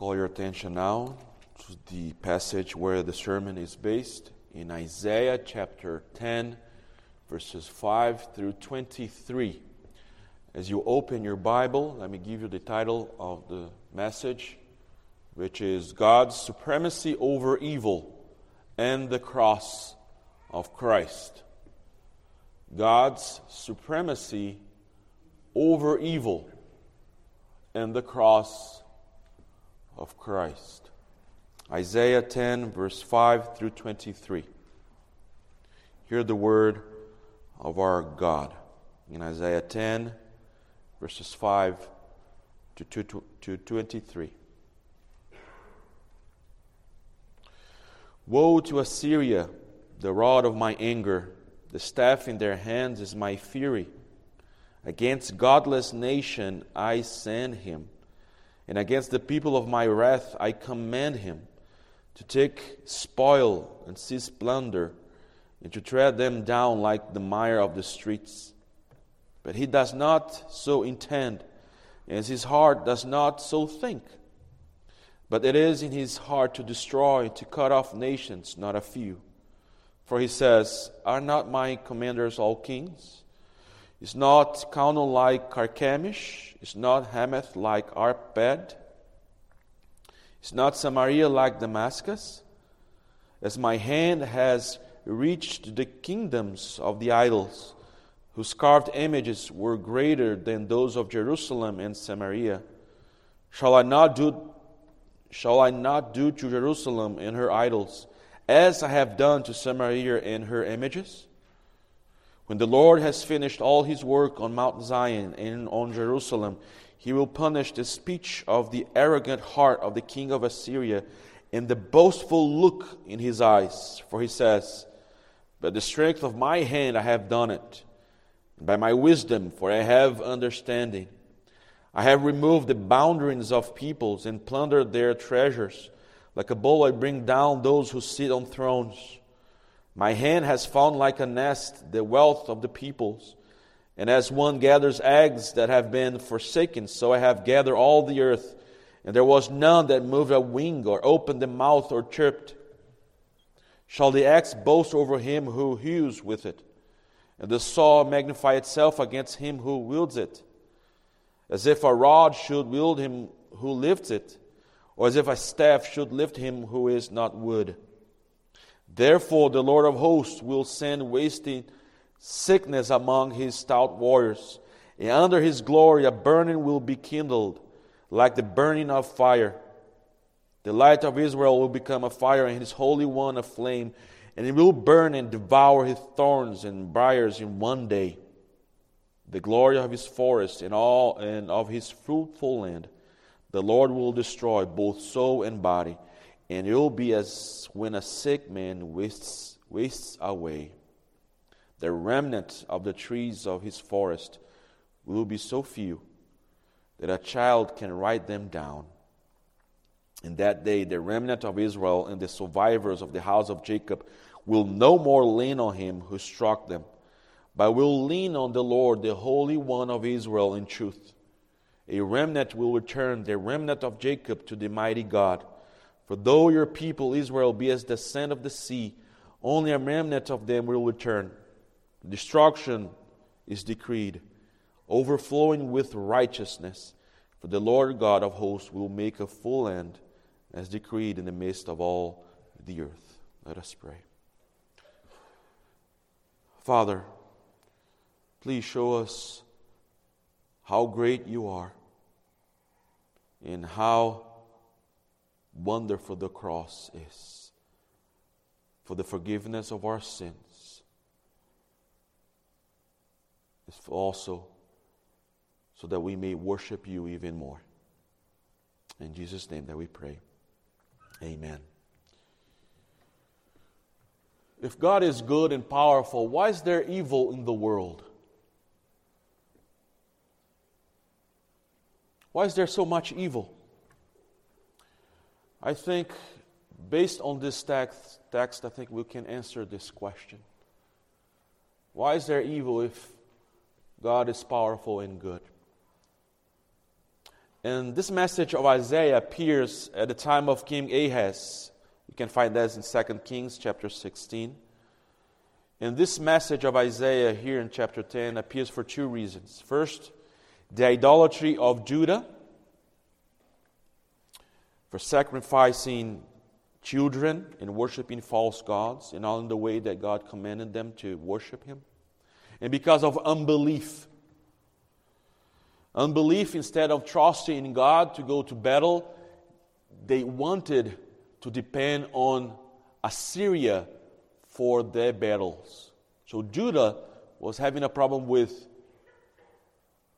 call your attention now to the passage where the sermon is based in Isaiah chapter 10, verses 5 through 23. As you open your Bible, let me give you the title of the message, which is God's Supremacy Over Evil and the Cross of Christ. God's supremacy over evil and the cross of Christ. Isaiah 10, verse 5 through 23. Hear the word of our God in Isaiah 10, verses 5 to 23. Woe to Assyria, the rod of my anger, the staff in their hands is my fury. Against godless nation I send him, and against the people of my wrath I command him to take spoil and seize plunder, and to tread them down like the mire of the streets. But he does not so intend, as his heart does not so think. But it is in his heart to destroy, to cut off nations, not a few. For he says, Are not my commanders all kings? Is not Calno like Carchemish? It's not Hamath like Arpad? It's not Samaria like Damascus? As my hand has reached the kingdoms of the idols, whose carved images were greater than those of Jerusalem and Samaria, shall I not do shall I not do to Jerusalem and her idols as I have done to Samaria and her images? When the Lord has finished all his work on Mount Zion and on Jerusalem, he will punish the speech of the arrogant heart of the king of Assyria and the boastful look in his eyes. For he says, By the strength of my hand I have done it, by my wisdom, for I have understanding. I have removed the boundaries of peoples and plundered their treasures. Like a bull, I bring down those who sit on thrones. My hand has found like a nest the wealth of the peoples. And as one gathers eggs that have been forsaken, so I have gathered all the earth. And there was none that moved a wing, or opened the mouth, or chirped. Shall the axe boast over him who hews with it, and the saw magnify itself against him who wields it? As if a rod should wield him who lifts it, or as if a staff should lift him who is not wood. Therefore, the Lord of hosts will send wasting sickness among his stout warriors, and under his glory a burning will be kindled, like the burning of fire. The light of Israel will become a fire, and his Holy One a flame, and it will burn and devour his thorns and briars in one day. The glory of his forest and all and of his fruitful land, the Lord will destroy both soul and body and it will be as when a sick man wastes, wastes away. The remnant of the trees of his forest will be so few that a child can write them down. In that day, the remnant of Israel and the survivors of the house of Jacob will no more lean on him who struck them, but will lean on the Lord, the Holy One of Israel, in truth. A remnant will return, the remnant of Jacob, to the mighty God. For though your people Israel be as the sand of the sea, only a remnant of them will return. Destruction is decreed, overflowing with righteousness. For the Lord God of hosts will make a full end, as decreed in the midst of all the earth. Let us pray. Father, please show us how great you are and how wonderful the cross is for the forgiveness of our sins. It's also so that we may worship you even more. In Jesus' name that we pray. Amen. If God is good and powerful, why is there evil in the world? Why is there so much evil? I think, based on this text, text, I think we can answer this question. Why is there evil if God is powerful and good? And this message of Isaiah appears at the time of King Ahaz. You can find that in 2 Kings chapter 16. And this message of Isaiah here in chapter 10 appears for two reasons. First, the idolatry of Judah for sacrificing children and worshiping false gods and all in the way that God commanded them to worship Him. And because of unbelief. Unbelief, instead of trusting in God to go to battle, they wanted to depend on Assyria for their battles. So Judah was having a problem with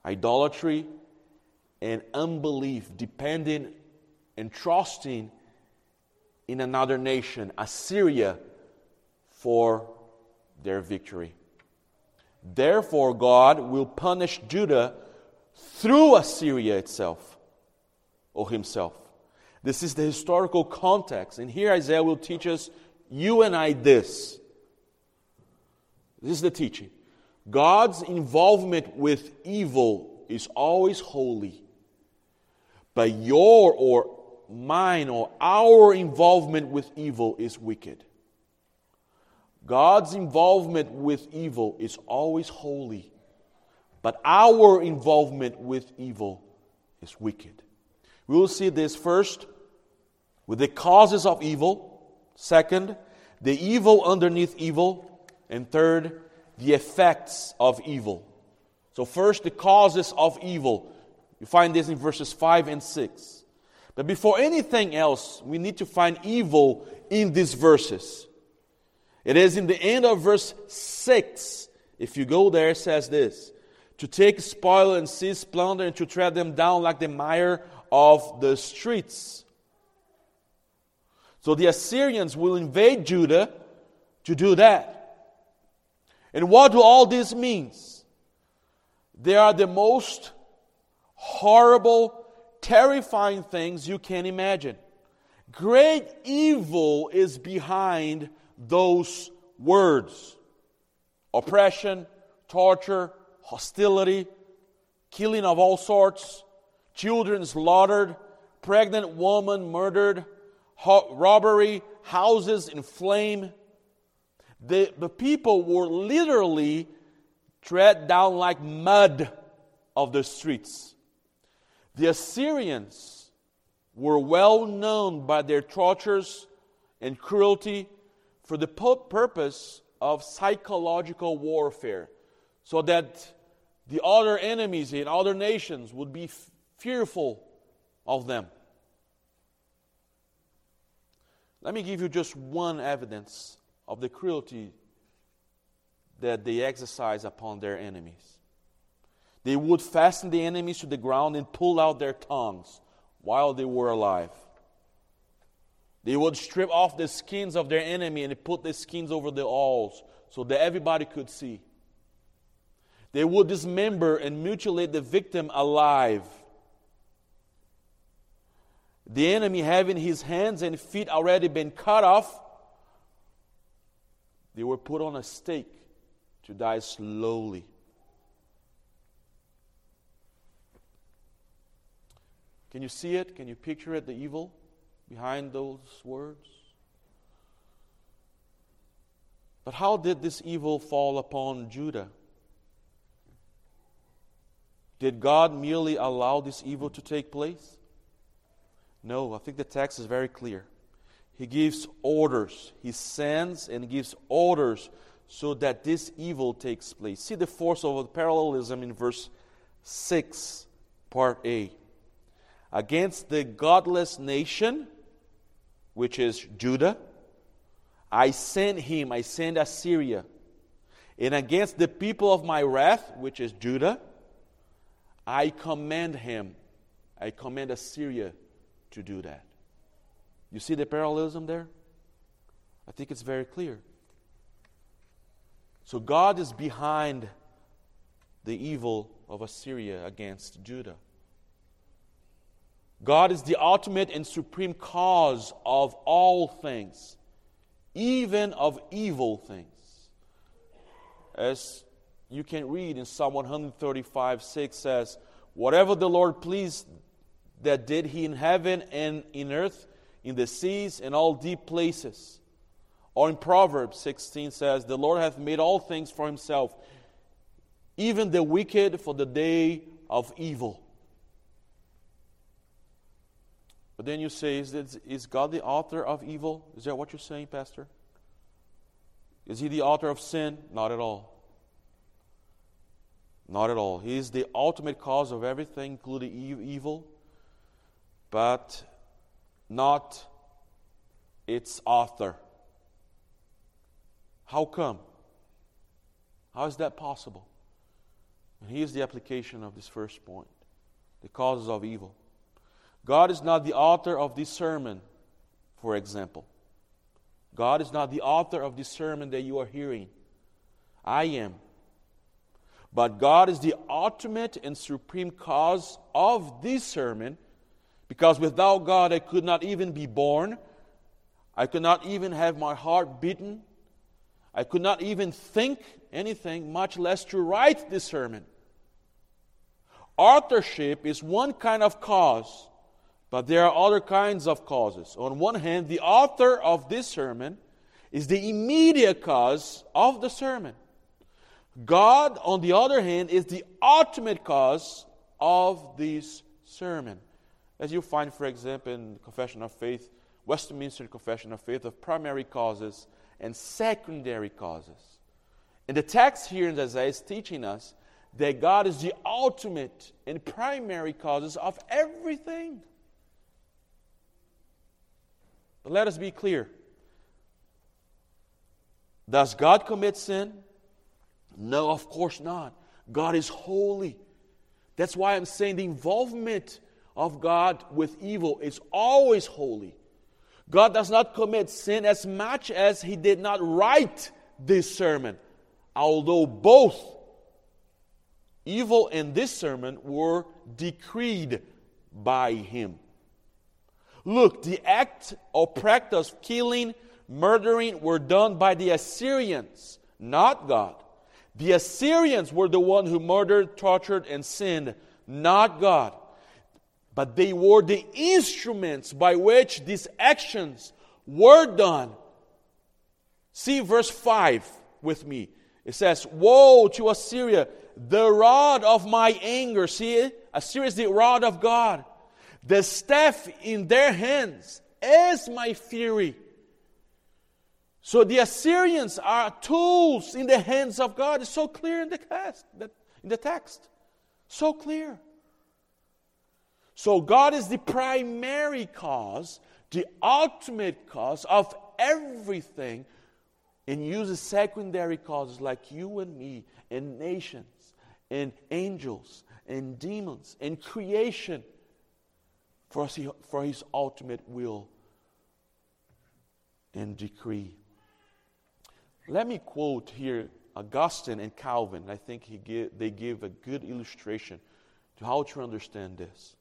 idolatry and unbelief, depending and trusting in another nation, Assyria, for their victory. Therefore, God will punish Judah through Assyria itself or himself. This is the historical context. And here Isaiah will teach us, you and I, this. This is the teaching. God's involvement with evil is always holy, but your or mine or our involvement with evil is wicked. God's involvement with evil is always holy, but our involvement with evil is wicked. We will see this first with the causes of evil, second, the evil underneath evil, and third, the effects of evil. So, first, the causes of evil. You find this in verses 5 and 6. But before anything else, we need to find evil in these verses. It is in the end of verse 6. If you go there, it says this To take spoil and seize plunder and to tread them down like the mire of the streets. So the Assyrians will invade Judah to do that. And what do all this means? They are the most horrible terrifying things you can imagine. Great evil is behind those words oppression, torture, hostility, killing of all sorts, children slaughtered, pregnant woman murdered, robbery, houses in flame. The, the people were literally tread down like mud of the streets. The Assyrians were well known by their tortures and cruelty for the purpose of psychological warfare, so that the other enemies in other nations would be fearful of them. Let me give you just one evidence of the cruelty that they exercise upon their enemies. They would fasten the enemies to the ground and pull out their tongues while they were alive. They would strip off the skins of their enemy and put the skins over the walls so that everybody could see. They would dismember and mutilate the victim alive. The enemy, having his hands and feet already been cut off, they were put on a stake to die slowly. Can you see it? Can you picture it, the evil behind those words? But how did this evil fall upon Judah? Did God merely allow this evil to take place? No, I think the text is very clear. He gives orders, He sends and gives orders so that this evil takes place. See the force of the parallelism in verse 6, part A against the godless nation, which is Judah. I send him, I send Assyria. And against the people of my wrath, which is Judah, I command him, I command Assyria to do that. You see the parallelism there? I think it's very clear. So God is behind the evil of Assyria against Judah. God is the ultimate and supreme cause of all things, even of evil things. As you can read in Psalm 135 6 says, Whatever the Lord pleased that did he in heaven and in earth, in the seas and all deep places. Or in Proverbs 16 says, The Lord hath made all things for himself, even the wicked for the day of evil. But then you say, is, this, is God the author of evil? Is that what you're saying, Pastor? Is he the author of sin? Not at all. Not at all. He is the ultimate cause of everything, including evil, but not its author. How come? How is that possible? And here's the application of this first point the causes of evil. God is not the author of this sermon, for example. God is not the author of this sermon that you are hearing. I am. But God is the ultimate and supreme cause of this sermon because without God I could not even be born. I could not even have my heart beaten. I could not even think anything, much less to write this sermon. Authorship is one kind of cause, but there are other kinds of causes. On one hand, the author of this sermon is the immediate cause of the sermon. God, on the other hand, is the ultimate cause of this sermon. As you find, for example, in the Confession of Faith, Westminster Confession of Faith, of primary causes and secondary causes. And the text here in Isaiah is teaching us that God is the ultimate and primary causes of everything. But let us be clear. Does God commit sin? No, of course not. God is holy. That's why I'm saying the involvement of God with evil is always holy. God does not commit sin as much as He did not write this sermon, although both evil and this sermon were decreed by Him. Look, the act or practice of killing, murdering were done by the Assyrians, not God. The Assyrians were the one who murdered, tortured, and sinned, not God. But they were the instruments by which these actions were done. See verse 5 with me. It says, Woe to Assyria, the rod of my anger. See? Assyria is the rod of God. The staff in their hands is my fury. So the Assyrians are tools in the hands of God. It's so clear in the text. In the text. So clear. So God is the primary cause, the ultimate cause of everything, and uses secondary causes like you and me, and nations, and angels, and demons, and creation for, for his ultimate will and decree. Let me quote here Augustine and Calvin. I think he give, they give a good illustration to how to understand this.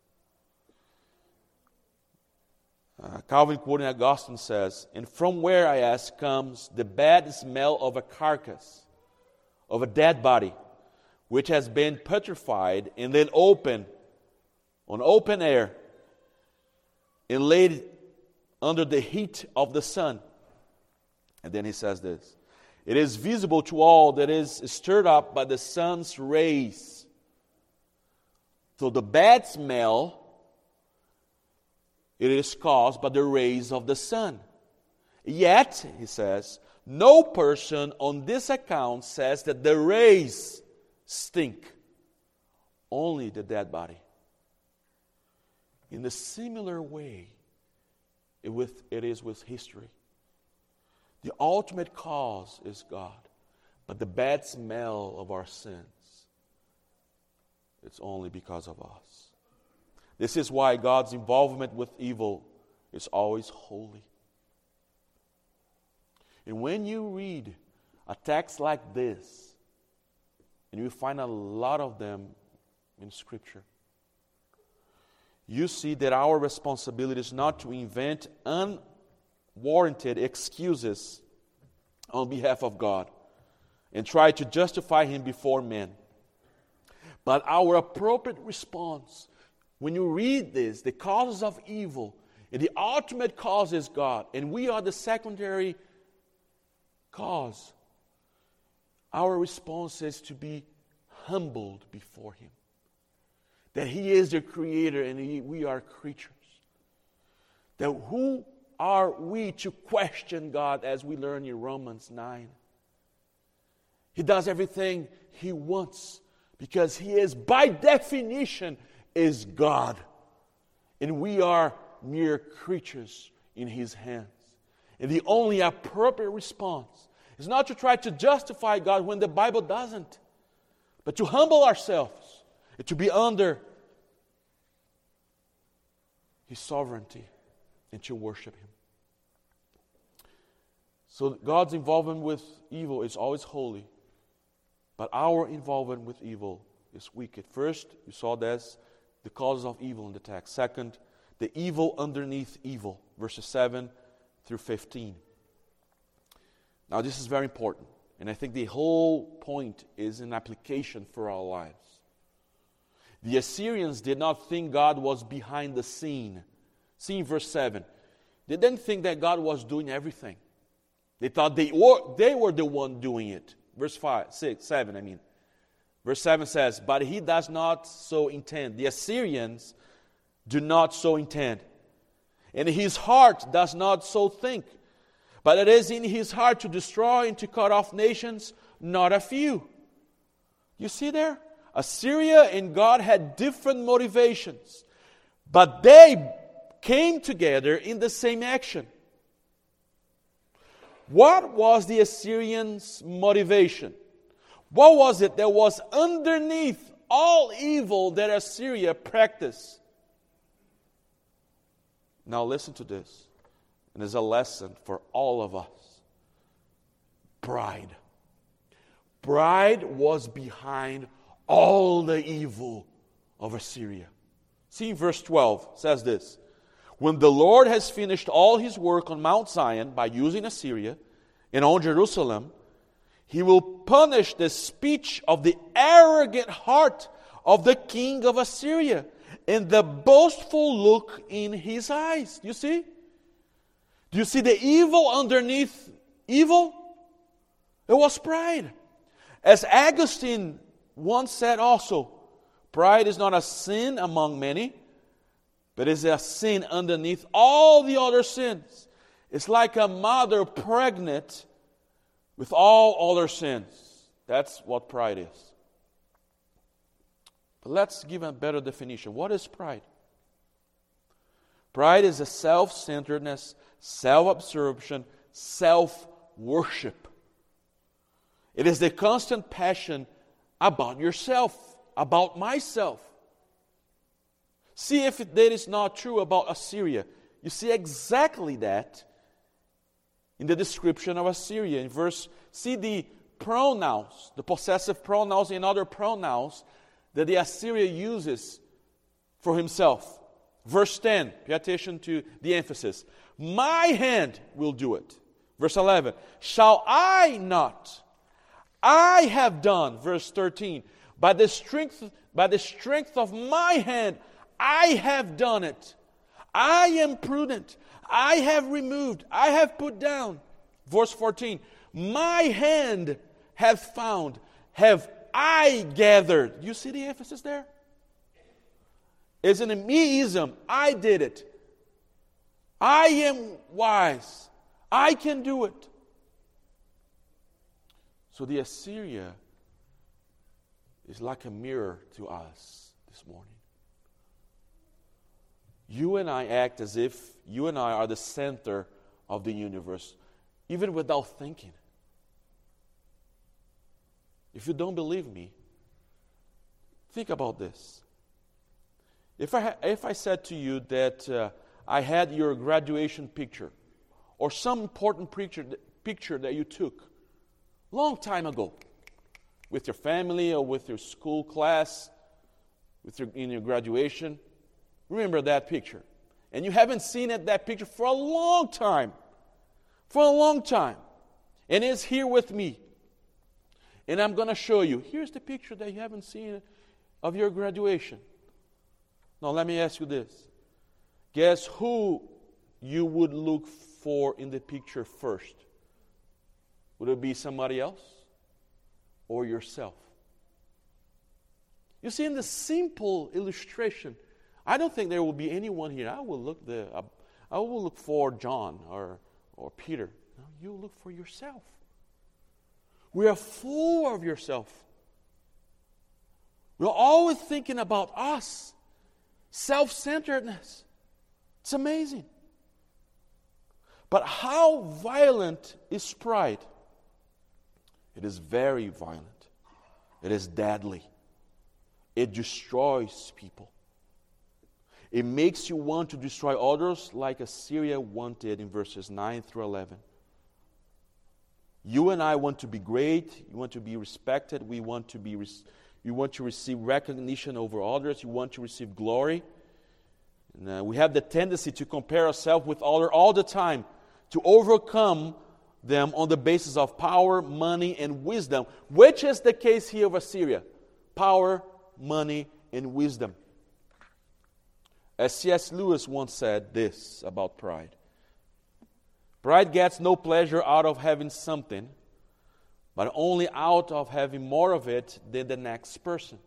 Uh, Calvin, quoting Augustine, says, And from where, I ask, comes the bad smell of a carcass, of a dead body, which has been petrified and then open, on open air, and laid under the heat of the sun. And then he says this it is visible to all that is stirred up by the sun's rays. So the bad smell, it is caused by the rays of the sun. Yet, he says, no person on this account says that the rays stink, only the dead body. In a similar way, it, with, it is with history. The ultimate cause is God. But the bad smell of our sins, it's only because of us. This is why God's involvement with evil is always holy. And when you read a text like this, and you find a lot of them in Scripture, you see that our responsibility is not to invent unwarranted excuses on behalf of God and try to justify Him before men. But our appropriate response when you read this, the causes of evil, and the ultimate cause is God, and we are the secondary cause, our response is to be humbled before Him. That He is the Creator and he, we are creatures. That who are we to question God as we learn in Romans 9? He does everything He wants because He is, by definition, is God. And we are mere creatures in His hands. And the only appropriate response is not to try to justify God when the Bible doesn't, but to humble ourselves to be under His sovereignty and to worship Him. So God's involvement with evil is always holy, but our involvement with evil is wicked. First, you saw this the causes of evil in the text. Second, the evil underneath evil, verses 7 through 15. Now, this is very important, and I think the whole point is an application for our lives. The Assyrians did not think God was behind the scene. See in verse 7. They didn't think that God was doing everything. They thought they were, they were the one doing it. Verse 5, 6, 7, I mean. Verse 7 says, But he does not so intend. The Assyrians do not so intend. And his heart does not so think. But it is in his heart to destroy and to cut off nations, not a few. You see there? Assyria and God had different motivations, but they came together in the same action. What was the Assyrians' motivation? What was it that was underneath all evil that Assyria practiced? Now, listen to this. And it's a lesson for all of us pride. Pride was behind all the evil of Assyria. See, verse 12 says this When the Lord has finished all his work on Mount Zion by using Assyria and on Jerusalem, he will punish the speech of the arrogant heart of the king of Assyria and the boastful look in his eyes. You see? Do you see the evil underneath evil? It was pride. As Augustine once said also, pride is not a sin among many, but is a sin underneath all the other sins. It's like a mother pregnant with all other sins. That's what pride is. But let's give a better definition. What is pride? Pride is a self centeredness, self absorption, self worship. It is the constant passion about yourself, about myself. See if that is not true about Assyria. You see exactly that in the description of Assyria. In verse, see the pronouns, the possessive pronouns and other pronouns that the Assyria uses for himself. Verse 10, pay attention to the emphasis. My hand will do it. Verse 11, shall I not? I have done. Verse 13, by the strength, by the strength of my hand, I have done it. I am prudent. I have removed, I have put down. Verse 14, my hand hath found, have I gathered. You see the emphasis there? It's an meism. I did it. I am wise. I can do it. So the Assyria is like a mirror to us this morning. You and I act as if you and I are the center of the universe, even without thinking. If you don't believe me, think about this. If I, if I said to you that uh, I had your graduation picture or some important picture, picture that you took long time ago with your family or with your school class, with your, in your graduation, Remember that picture. And you haven't seen it, that picture for a long time. For a long time. And it's here with me. And I'm going to show you. Here's the picture that you haven't seen of your graduation. Now, let me ask you this. Guess who you would look for in the picture first? Would it be somebody else or yourself? You see, in the simple illustration, I don't think there will be anyone here. I will look the, I will look for John or, or Peter. No, you look for yourself. We are full of yourself. We're always thinking about us, self centeredness. It's amazing. But how violent is pride? It is very violent, it is deadly, it destroys people. It makes you want to destroy others like Assyria wanted in verses 9 through 11. You and I want to be great. You want to be respected. We want to be. you want to receive recognition over others. You want to receive glory. And, uh, we have the tendency to compare ourselves with others all the time, to overcome them on the basis of power, money, and wisdom, which is the case here of Assyria power, money, and wisdom. As C.S. Lewis once said this about pride Pride gets no pleasure out of having something, but only out of having more of it than the next person.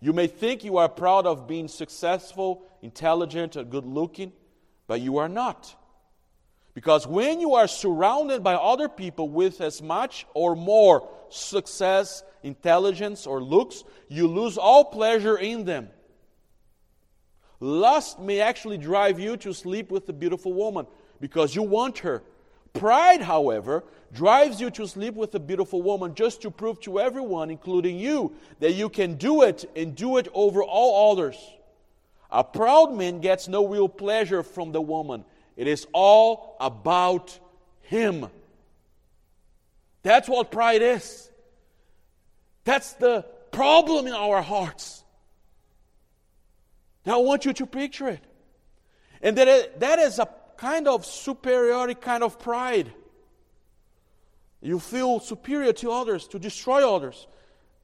You may think you are proud of being successful, intelligent, or good looking, but you are not. Because when you are surrounded by other people with as much or more success, intelligence, or looks, you lose all pleasure in them. Lust may actually drive you to sleep with a beautiful woman because you want her. Pride, however, drives you to sleep with a beautiful woman just to prove to everyone, including you, that you can do it and do it over all others. A proud man gets no real pleasure from the woman, it is all about him. That's what pride is. That's the problem in our hearts. Now, I want you to picture it. And that, that is a kind of superiority, kind of pride. You feel superior to others, to destroy others.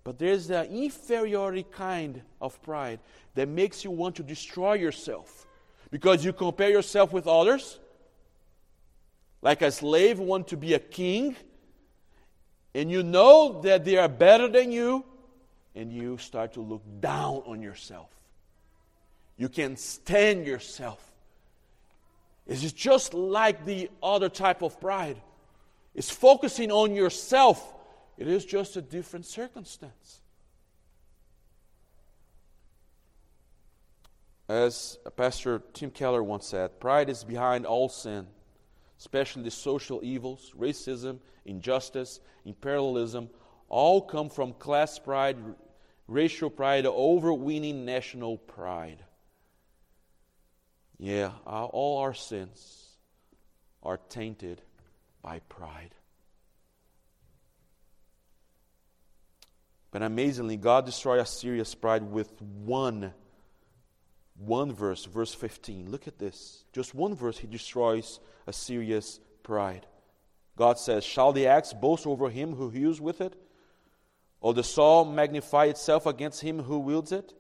But there's the inferiority kind of pride that makes you want to destroy yourself because you compare yourself with others. Like a slave want to be a king, and you know that they are better than you, and you start to look down on yourself. You can't stand yourself. It's just like the other type of pride. It's focusing on yourself. It is just a different circumstance. As Pastor Tim Keller once said, pride is behind all sin, especially the social evils, racism, injustice, imperialism, all come from class pride, racial pride, overweening national pride. Yeah, all our sins are tainted by pride. But amazingly, God destroyed Assyria's pride with one, one verse, verse 15. Look at this. Just one verse, he destroys Assyria's pride. God says, Shall the axe boast over him who hews with it? Or the saw magnify itself against him who wields it?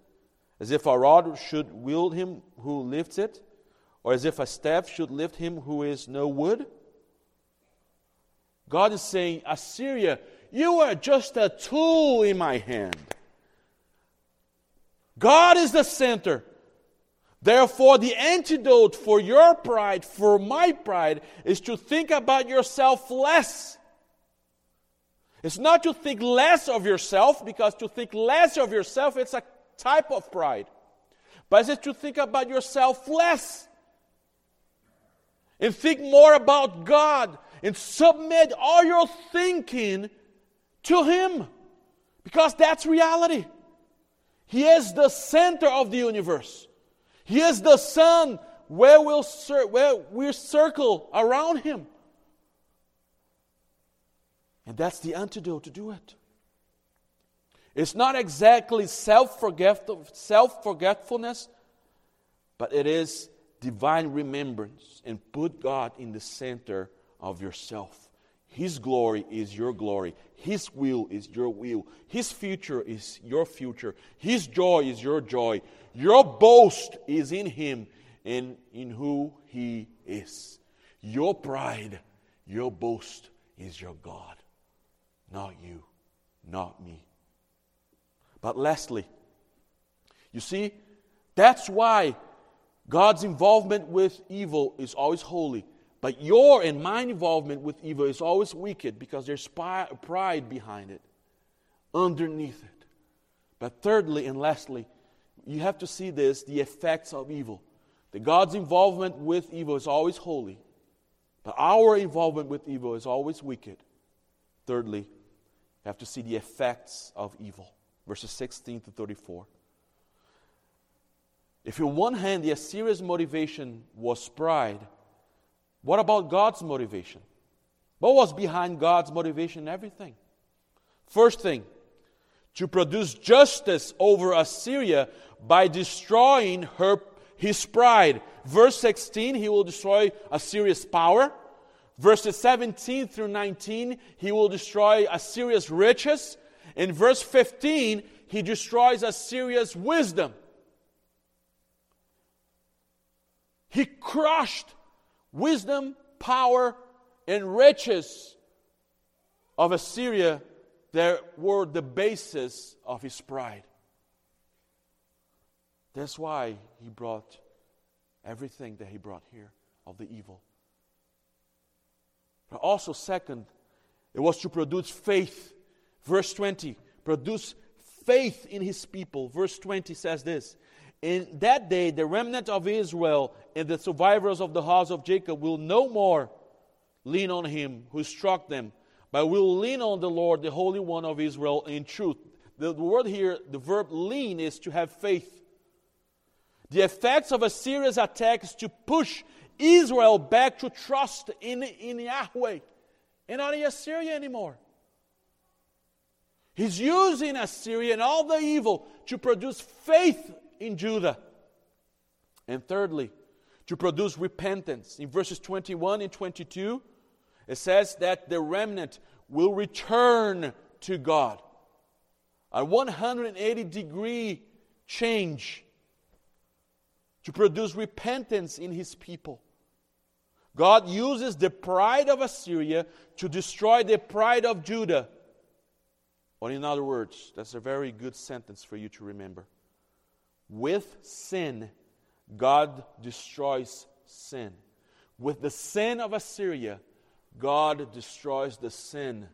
As if a rod should wield him who lifts it? or as if a staff should lift him who is no wood? God is saying, Assyria, you are just a tool in my hand. God is the center. Therefore, the antidote for your pride, for my pride, is to think about yourself less. It's not to think less of yourself, because to think less of yourself, it's a type of pride. But it's to think about yourself less and think more about God and submit all your thinking to Him because that's reality. He is the center of the universe, He is the sun where, we'll cir- where we circle around Him. And that's the antidote to do it. It's not exactly self forgetfulness, but it is divine remembrance and put God in the center of yourself. His glory is your glory. His will is your will. His future is your future. His joy is your joy. Your boast is in Him and in who He is. Your pride, your boast is your God, not you, not me. But lastly, you see, that's why God's involvement with evil is always holy. But your and my involvement with evil is always wicked because there's pride behind it, underneath it. But thirdly and lastly, you have to see this the effects of evil. That God's involvement with evil is always holy, but our involvement with evil is always wicked. Thirdly, you have to see the effects of evil. Verses 16 to 34. If, on one hand, the Assyrian's motivation was pride, what about God's motivation? What was behind God's motivation in everything? First thing, to produce justice over Assyria by destroying her, his pride. Verse 16, he will destroy Assyria's power. Verses 17 through 19, he will destroy Assyria's riches. In verse 15, he destroys Assyria's wisdom. He crushed wisdom, power, and riches of Assyria that were the basis of his pride. That's why he brought everything that he brought here of the evil. But also, second, it was to produce faith. Verse 20, produce faith in his people. Verse 20 says this in that day, the remnant of Israel and the survivors of the house of Jacob will no more lean on him who struck them, but will lean on the Lord, the Holy One of Israel, in truth. The word here, the verb lean, is to have faith. The effects of Assyria's attack is to push Israel back to trust in, in Yahweh and not in Assyria anymore. He's using Assyria and all the evil to produce faith in Judah. And thirdly, to produce repentance. In verses 21 and 22, it says that the remnant will return to God. A 180 degree change to produce repentance in his people. God uses the pride of Assyria to destroy the pride of Judah. Or, in other words, that's a very good sentence for you to remember. With sin, God destroys sin. With the sin of Assyria, God destroys the sin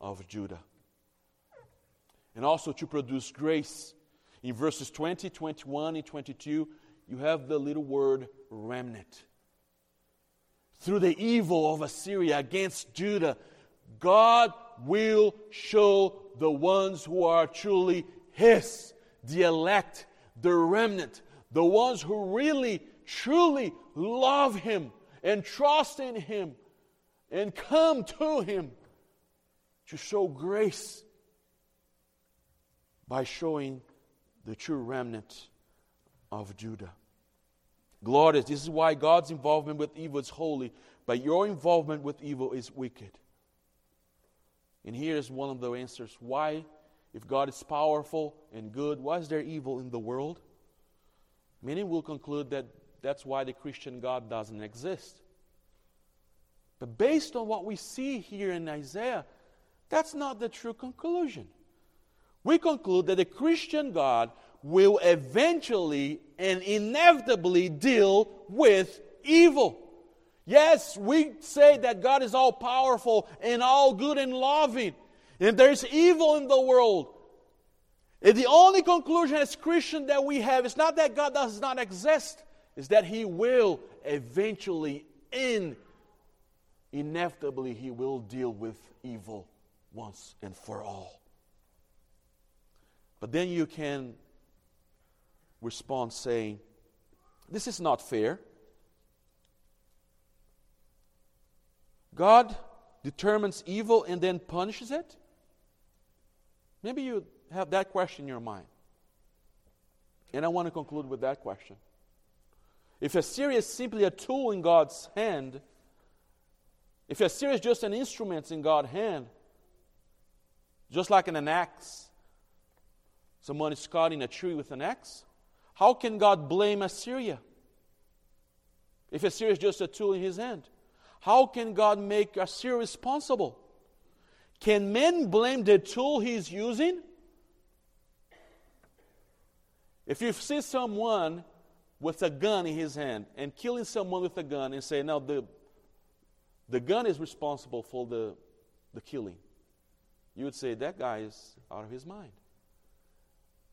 of Judah. And also to produce grace. In verses 20, 21, and 22, you have the little word remnant. Through the evil of Assyria against Judah, God will show the ones who are truly His the elect, the remnant, the ones who really, truly love Him and trust in Him and come to Him to show grace by showing the true remnant of Judah. Glorious. This is why God's involvement with evil is holy, but your involvement with evil is wicked. And here's one of the answers why if God is powerful and good, why is there evil in the world? Many will conclude that that's why the Christian God doesn't exist. But based on what we see here in Isaiah, that's not the true conclusion. We conclude that the Christian God will eventually and inevitably deal with evil. Yes, we say that God is all powerful and all good and loving. And there's evil in the world. And the only conclusion as Christian that we have is not that God does not exist, is that He will eventually end. Inevitably, He will deal with evil once and for all. But then you can respond saying, This is not fair. God determines evil and then punishes it? Maybe you have that question in your mind. And I want to conclude with that question. If Assyria is simply a tool in God's hand, If Assyria is just an instrument in God's hand, just like an axe, someone is cutting a tree with an axe, how can God blame Assyria? If Assyria is just a tool in his hand, how can God make Assyria responsible? Can men blame the tool he's using? If you see someone with a gun in his hand and killing someone with a gun and say, now the, the gun is responsible for the, the killing, you would say that guy is out of his mind.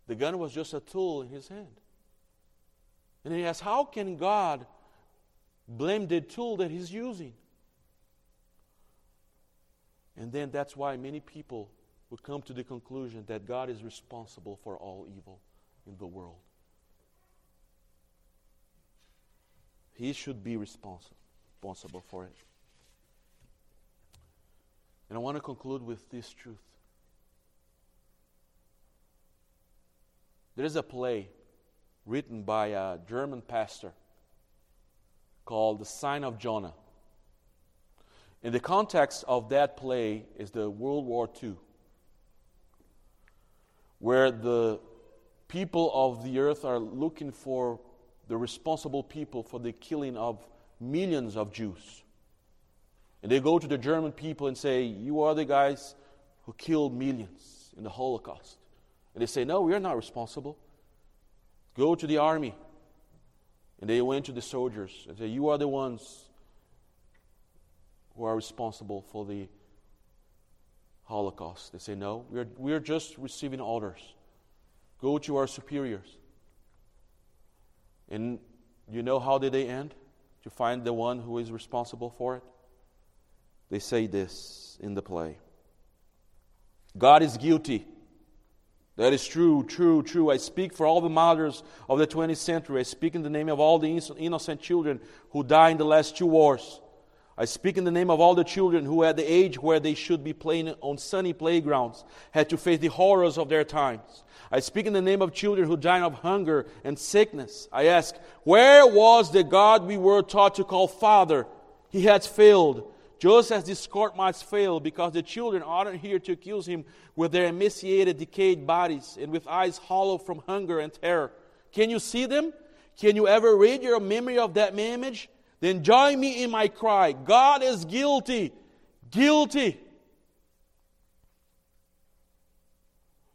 The gun was just a tool in his hand. And he asks, how can God blame the tool that he's using? And then that's why many people would come to the conclusion that God is responsible for all evil in the world. He should be responsible, responsible for it. And I want to conclude with this truth. There is a play written by a German pastor called The Sign of Jonah. In the context of that play is the World War II, where the people of the earth are looking for the responsible people for the killing of millions of Jews. And they go to the German people and say, You are the guys who killed millions in the Holocaust. And they say, No, we are not responsible. Go to the army. And they went to the soldiers and said, You are the ones who are responsible for the Holocaust. They say, No, we are, we are just receiving orders. Go to our superiors. And you know how did they end? To find the one who is responsible for it? They say this in the play God is guilty. That is true, true, true. I speak for all the martyrs of the 20th century. I speak in the name of all the innocent children who died in the last two wars. I speak in the name of all the children who, at the age where they should be playing on sunny playgrounds, had to face the horrors of their times. I speak in the name of children who died of hunger and sickness. I ask, where was the God we were taught to call Father? He has failed, just as this court must fail, because the children aren't here to accuse him with their emaciated, decayed bodies and with eyes hollow from hunger and terror. Can you see them? Can you ever read your memory of that image? Then join me in my cry God is guilty, guilty.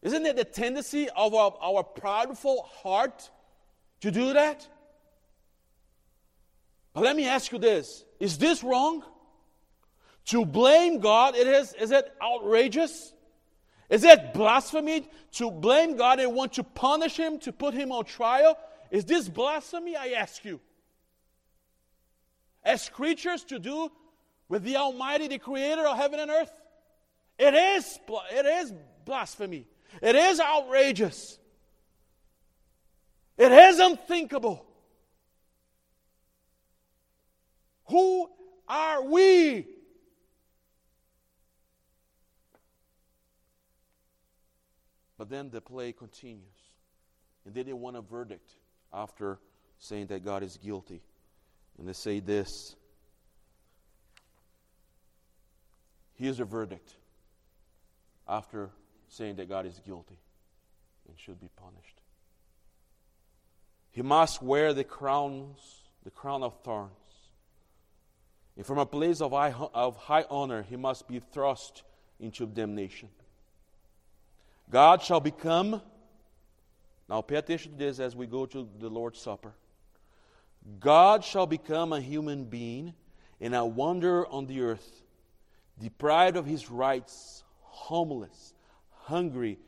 Isn't it the tendency of our, our heart to do that? But let me ask you this is this wrong? To blame God, it is, is it outrageous? Is it blasphemy to blame God and want to punish Him, to put Him on trial? Is this blasphemy, I ask you? As creatures to do with the Almighty, the Creator of heaven and earth? It is, it is blasphemy. It is outrageous. It is unthinkable. Who are we But then the play continues. And they didn't want a verdict after saying that God is guilty. And they say this Here's a verdict after saying that God is guilty and should be punished. He must wear the crowns, the crown of thorns. And from a place of high, of high honor, he must be thrust into damnation. God shall become, now pay attention to this as we go to the Lord's Supper. God shall become a human being and a wanderer on the earth, deprived of his rights, homeless, hungry,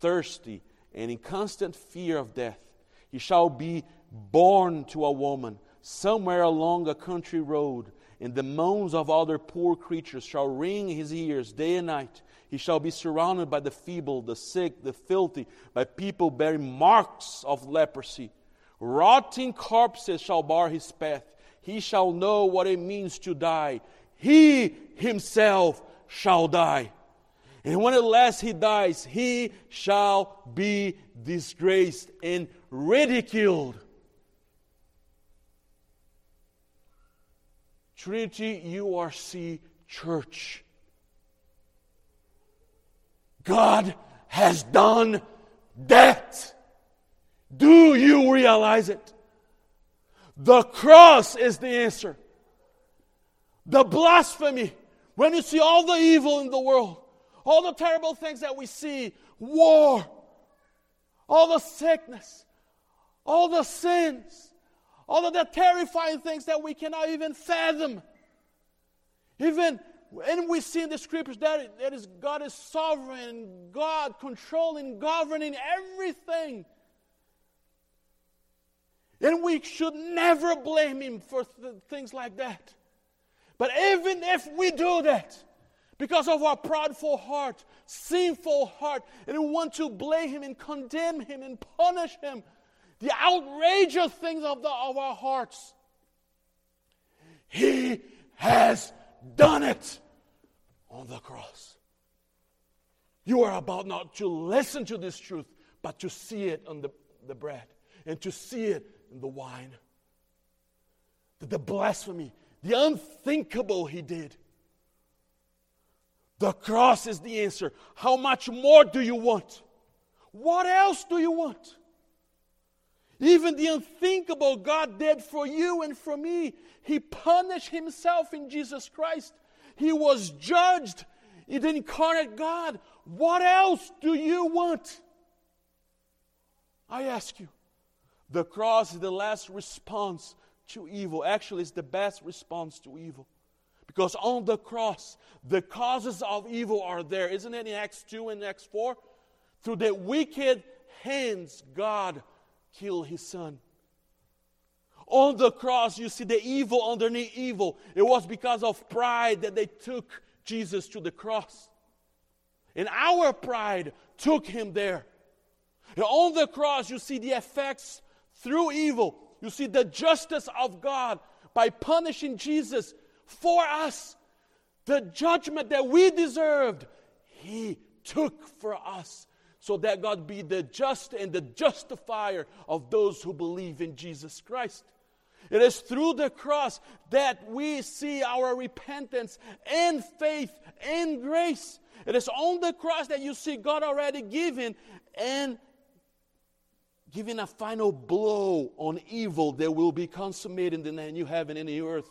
thirsty, and in constant fear of death. He shall be born to a woman somewhere along a country road, and the moans of other poor creatures shall ring in his ears day and night. He shall be surrounded by the feeble, the sick, the filthy, by people bearing marks of leprosy. Rotting corpses shall bar his path. He shall know what it means to die. He himself shall die. And when at last he dies, he shall be disgraced and ridiculed. Trinity URC church. God has done that. Do you realize it? The cross is the answer. The blasphemy, when you see all the evil in the world, all the terrible things that we see war, all the sickness, all the sins, all of the terrifying things that we cannot even fathom. Even and we see in the scriptures that, that is God is sovereign, God controlling, governing everything. And we should never blame Him for th- things like that. But even if we do that, because of our prideful heart, sinful heart, and we want to blame Him and condemn Him and punish Him, the outrageous things of, the, of our hearts, He has done it on the cross. You are about not to listen to this truth, but to see it on the, the bread and to see it in the wine. The, the blasphemy, the unthinkable he did. The cross is the answer. How much more do you want? What else do you want? Even the unthinkable God did for you and for me. He punished himself in Jesus Christ. He was judged in the incarnate God. What else do you want? I ask you. The cross is the last response to evil. Actually, it's the best response to evil. Because on the cross, the causes of evil are there. Isn't it in Acts 2 and Acts 4? Through the wicked hands, God killed his son. On the cross, you see the evil underneath evil. It was because of pride that they took Jesus to the cross. And our pride took him there. And on the cross, you see the effects through evil. You see the justice of God by punishing Jesus for us. The judgment that we deserved, He took for us so that God be the just and the justifier of those who believe in Jesus Christ. It is through the cross that we see our repentance and faith and grace. It is on the cross that you see God already giving and giving a final blow on evil that will be consummated in the new heaven and the earth.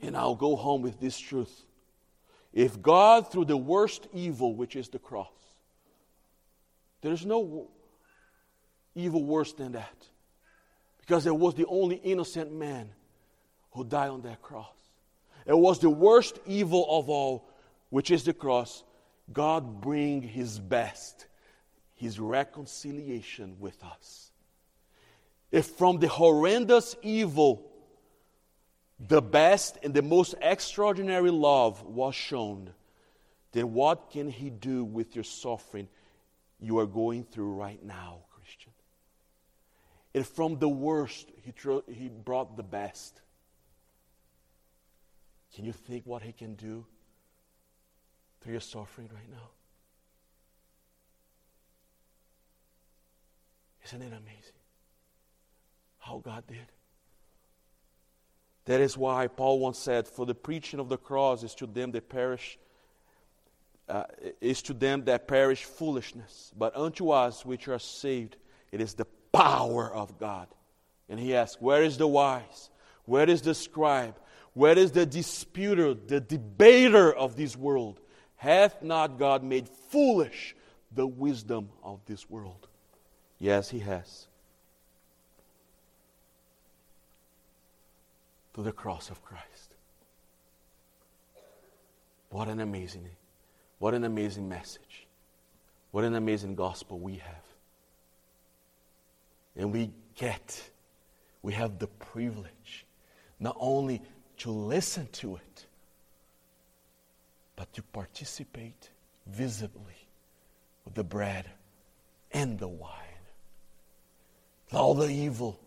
And I'll go home with this truth. If God, through the worst evil, which is the cross, there's no evil worse than that. Because it was the only innocent man who died on that cross. It was the worst evil of all, which is the cross. God bring his best his reconciliation with us. If from the horrendous evil, the best and the most extraordinary love was shown, then what can he do with your suffering you are going through right now, Christian? And from the worst, he, tro- he brought the best. Can you think what he can do through your suffering right now? Isn't it amazing how God did? That is why Paul once said, For the preaching of the cross is to them that perish, uh, is to them that perish foolishness, but unto us which are saved, it is the power of God. And he asks, Where is the wise? Where is the scribe? Where is the disputer, the debater of this world? Hath not God made foolish the wisdom of this world? Yes, He has. To the cross of Christ. What an amazing, what an amazing message. What an amazing gospel we have. And we get, we have the privilege not only to listen to it, but to participate visibly with the bread and the wine all the evil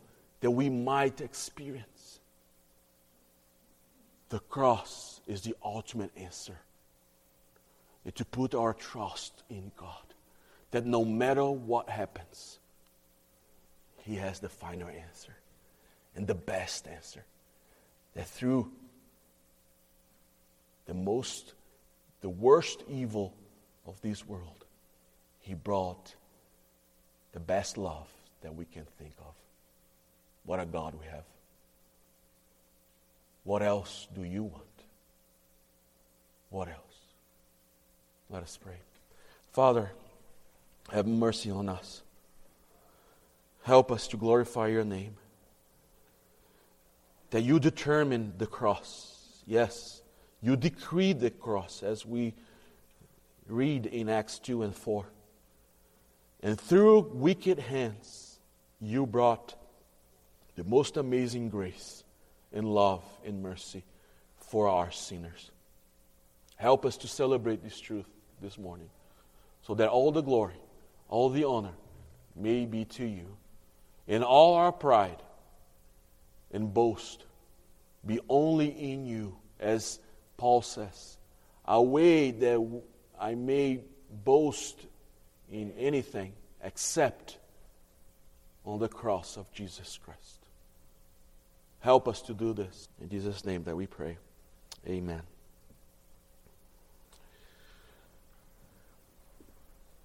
that we might experience. The cross is the ultimate answer. And to put our trust in God. That no matter what happens, He has the final answer and the best answer. That through the most, the worst evil of this world, He brought the best love that we can think of. What a God we have. What else do you want? What else? Let us pray. Father, have mercy on us. Help us to glorify your name. That you determined the cross. Yes, you decreed the cross as we read in Acts 2 and 4. And through wicked hands, you brought the most amazing grace and love and mercy for our sinners. Help us to celebrate this truth this morning so that all the glory, all the honor may be to you. And all our pride and boast be only in you, as Paul says, a way that I may boast in anything except on the cross of Jesus Christ. Help us to do this. In Jesus' name that we pray. Amen.